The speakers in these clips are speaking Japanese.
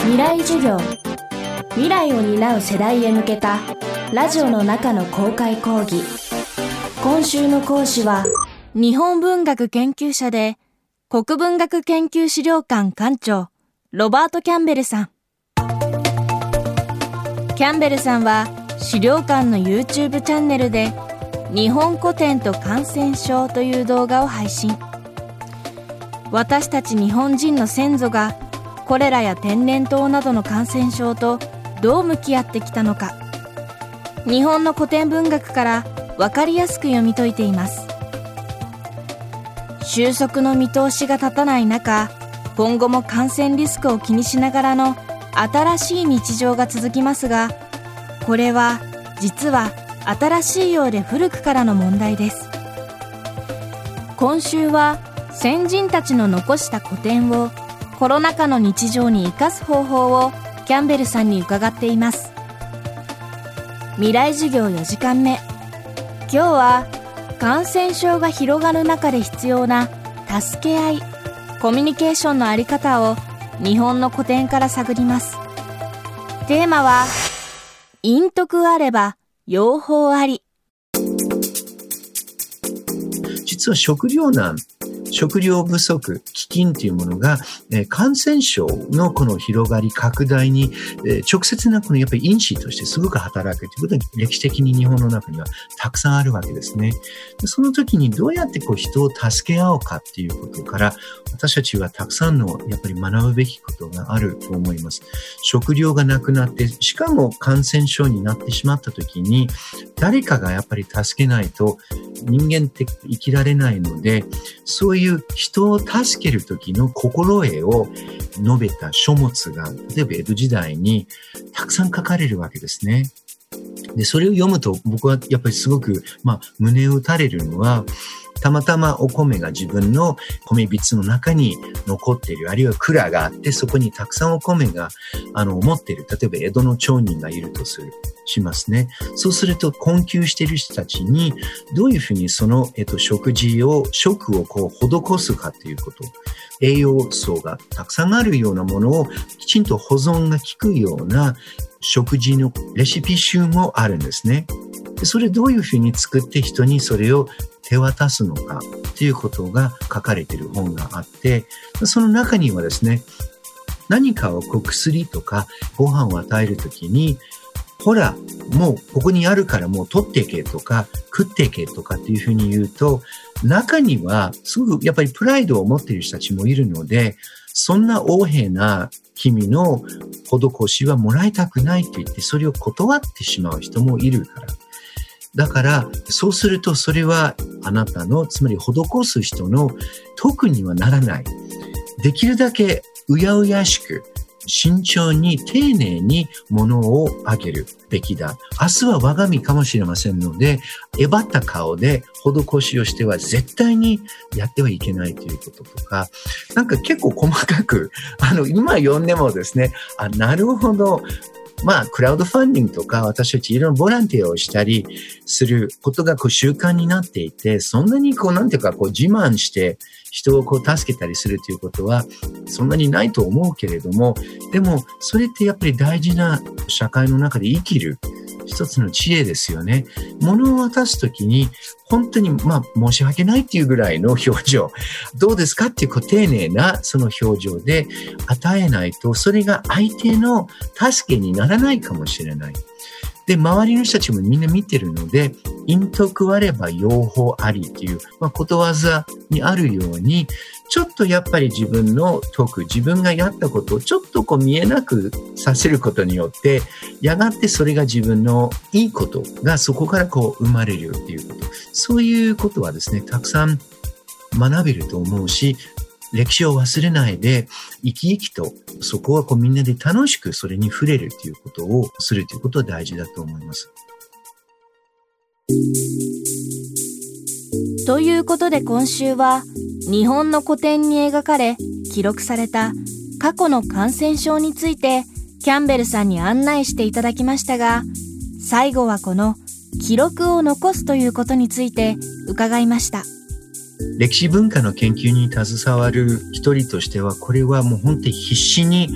未来授業。未来を担う世代へ向けたラジオの中の公開講義。今週の講師は日本文学研究者で国文学研究資料館館長ロバート・キャンベルさん。キャンベルさんは資料館の YouTube チャンネルで日本古典と感染症という動画を配信。私たち日本人の先祖がコレラや天然痘などの感染症とどう向き合ってきたのか。日本の古典文学から分かりやすく読み解いています。収束の見通しが立たない中今後も感染リスクを気にしながらの新しい日常が続きますがこれは実は新しいようで古くからの問題です。今週は先人たちの残した古典をコロナ禍の日常に生かす方法をキャンベルさんに伺っています。未来授業4時間目。今日は感染症が広がる中で必要な助け合いコミュニケーションのあり方を日本の古典から探ります。テーマは陰徳あれば養蜂あり。実は食糧難食料不足、飢饉というものが、え、感染症のこの広がり、拡大に、え、直接なこのやっぱり因子としてすごく働くということが歴史的に日本の中にはたくさんあるわけですね。でその時にどうやってこう人を助け合おうかっていうことから、私たちはたくさんのやっぱり学ぶべきことがあると思います。食料がなくなって、しかも感染症になってしまった時に、誰かがやっぱり助けないと人間って生きられないので、そういう人を助ける時の心得を述べた書物が、例えば江戸時代にたくさん書かれるわけですね。で、それを読むと僕はやっぱりすごく、まあ、胸を打たれるのは、たまたまお米が自分の米びつの中に残っている、あるいは蔵があって、そこにたくさんお米が、あの、持っている。例えば、江戸の町人がいるとする、しますね。そうすると、困窮している人たちに、どういうふうにその、えっと、食事を、食をこう、施すかということ。栄養素がたくさんあるようなものを、きちんと保存が効くような食事のレシピ集もあるんですね。それどういうふうに作って人にそれを手渡すのかっていうことが書かれている本があって、その中にはですね、何かをこう薬とかご飯を与えるときに、ほら、もうここにあるからもう取っていけとか食っていけとかっていうふうに言うと、中にはすぐやっぱりプライドを持っている人たちもいるので、そんな横柄な君の施しはもらいたくないと言って、それを断ってしまう人もいるから。だから、そうするとそれはあなたの、つまり施す人の特にはならない。できるだけうやうやしく、慎重に丁寧に物をあげるべきだ。明日は我が身かもしれませんので、えばった顔で施しをしては絶対にやってはいけないということとか、なんか結構細かく、あの、今読んでもですね、あ、なるほど、まあ、クラウドファンディングとか、私たちいろんなボランティアをしたりすることがこう習慣になっていて、そんなにこう、なんていうか、こう、自慢して人をこう、助けたりするということは、そんなにないと思うけれども、でも、それってやっぱり大事な社会の中で生きる一つの知恵ですよね。物を渡すときに、本当に、まあ、申し訳ないっていうぐらいの表情。どうですかっていう、こう、丁寧なその表情で与えないと、それが相手の助けにならないかもしれない。で、周りの人たちもみんな見てるので、陰徳あれば養蜂ありっていう、まあ、ことわざにあるように、ちょっとやっぱり自分の徳、自分がやったことをちょっとこう見えなくさせることによって、やがてそれが自分のいいことがそこからこう生まれるよっていうこと。そういうことはですね、たくさん学べると思うし、歴史を忘れないで、生き生きと、そこはこうみんなで楽しくそれに触れるということをするということは大事だと思います。ということで今週は、日本の古典に描かれ、記録された過去の感染症について、キャンベルさんに案内していただきましたが、最後はこの記録を残すということについて伺いました。歴史文化の研究に携わる一人としては、これはもう本当に必死に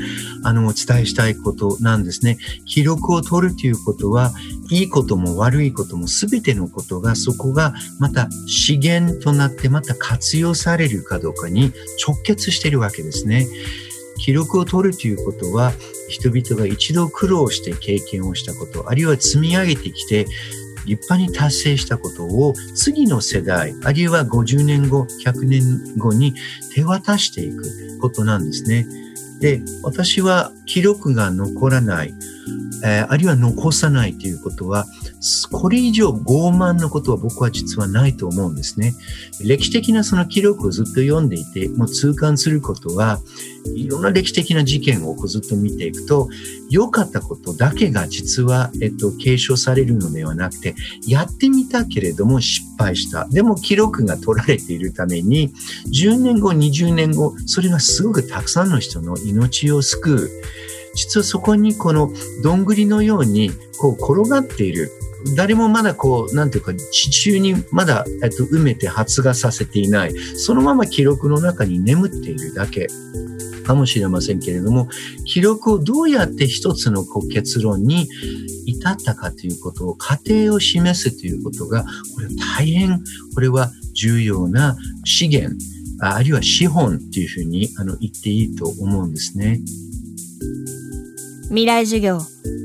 あのお伝えしたいことなんですね。記録を取るということは、いいことも悪いことも全てのことがそこがまた資源となってまた活用されるかどうかに直結しているわけですね。記録を取るということは人々が一度苦労して経験をしたこと、あるいは積み上げてきて立派に達成したことを次の世代、あるいは50年後、100年後に手渡していくことなんですね。で、私は記録が残らない、えー、あるいは残さないということは、これ以上傲慢のことは僕は実はないと思うんですね。歴史的なその記録をずっと読んでいて、もう痛感することは、いろんな歴史的な事件をずっと見ていくと、良かったことだけが実は、えっと、継承されるのではなくて、やってみたけれども失敗した。でも記録が取られているために、10年後、20年後、それがすごくたくさんの人の命を救う。実はそこにこのどんぐりのようにこう転がっている。誰もまだこう、なんていうか、地中にまだ、えっと、埋めて発芽させていない、そのまま記録の中に眠っているだけ。かもしれませんけれども、記録をどうやって一つの結論に至ったかということを、過程を示すということが、これ大変、これは重要な資源、あるいは資本っていうふうにあの言っていいと思うんですね。未来授業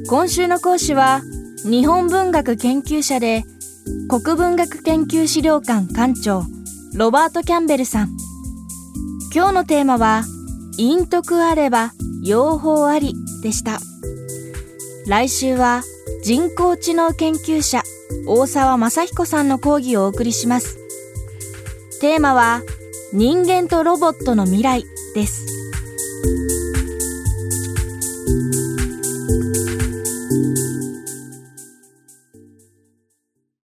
今週の講師は日本文学研究者で国文学研究資料館館長ロバート・キャンベルさん。今日のテーマは陰徳あれば用法ありでした。来週は人工知能研究者大沢正彦さんの講義をお送りします。テーマは人間とロボットの未来です。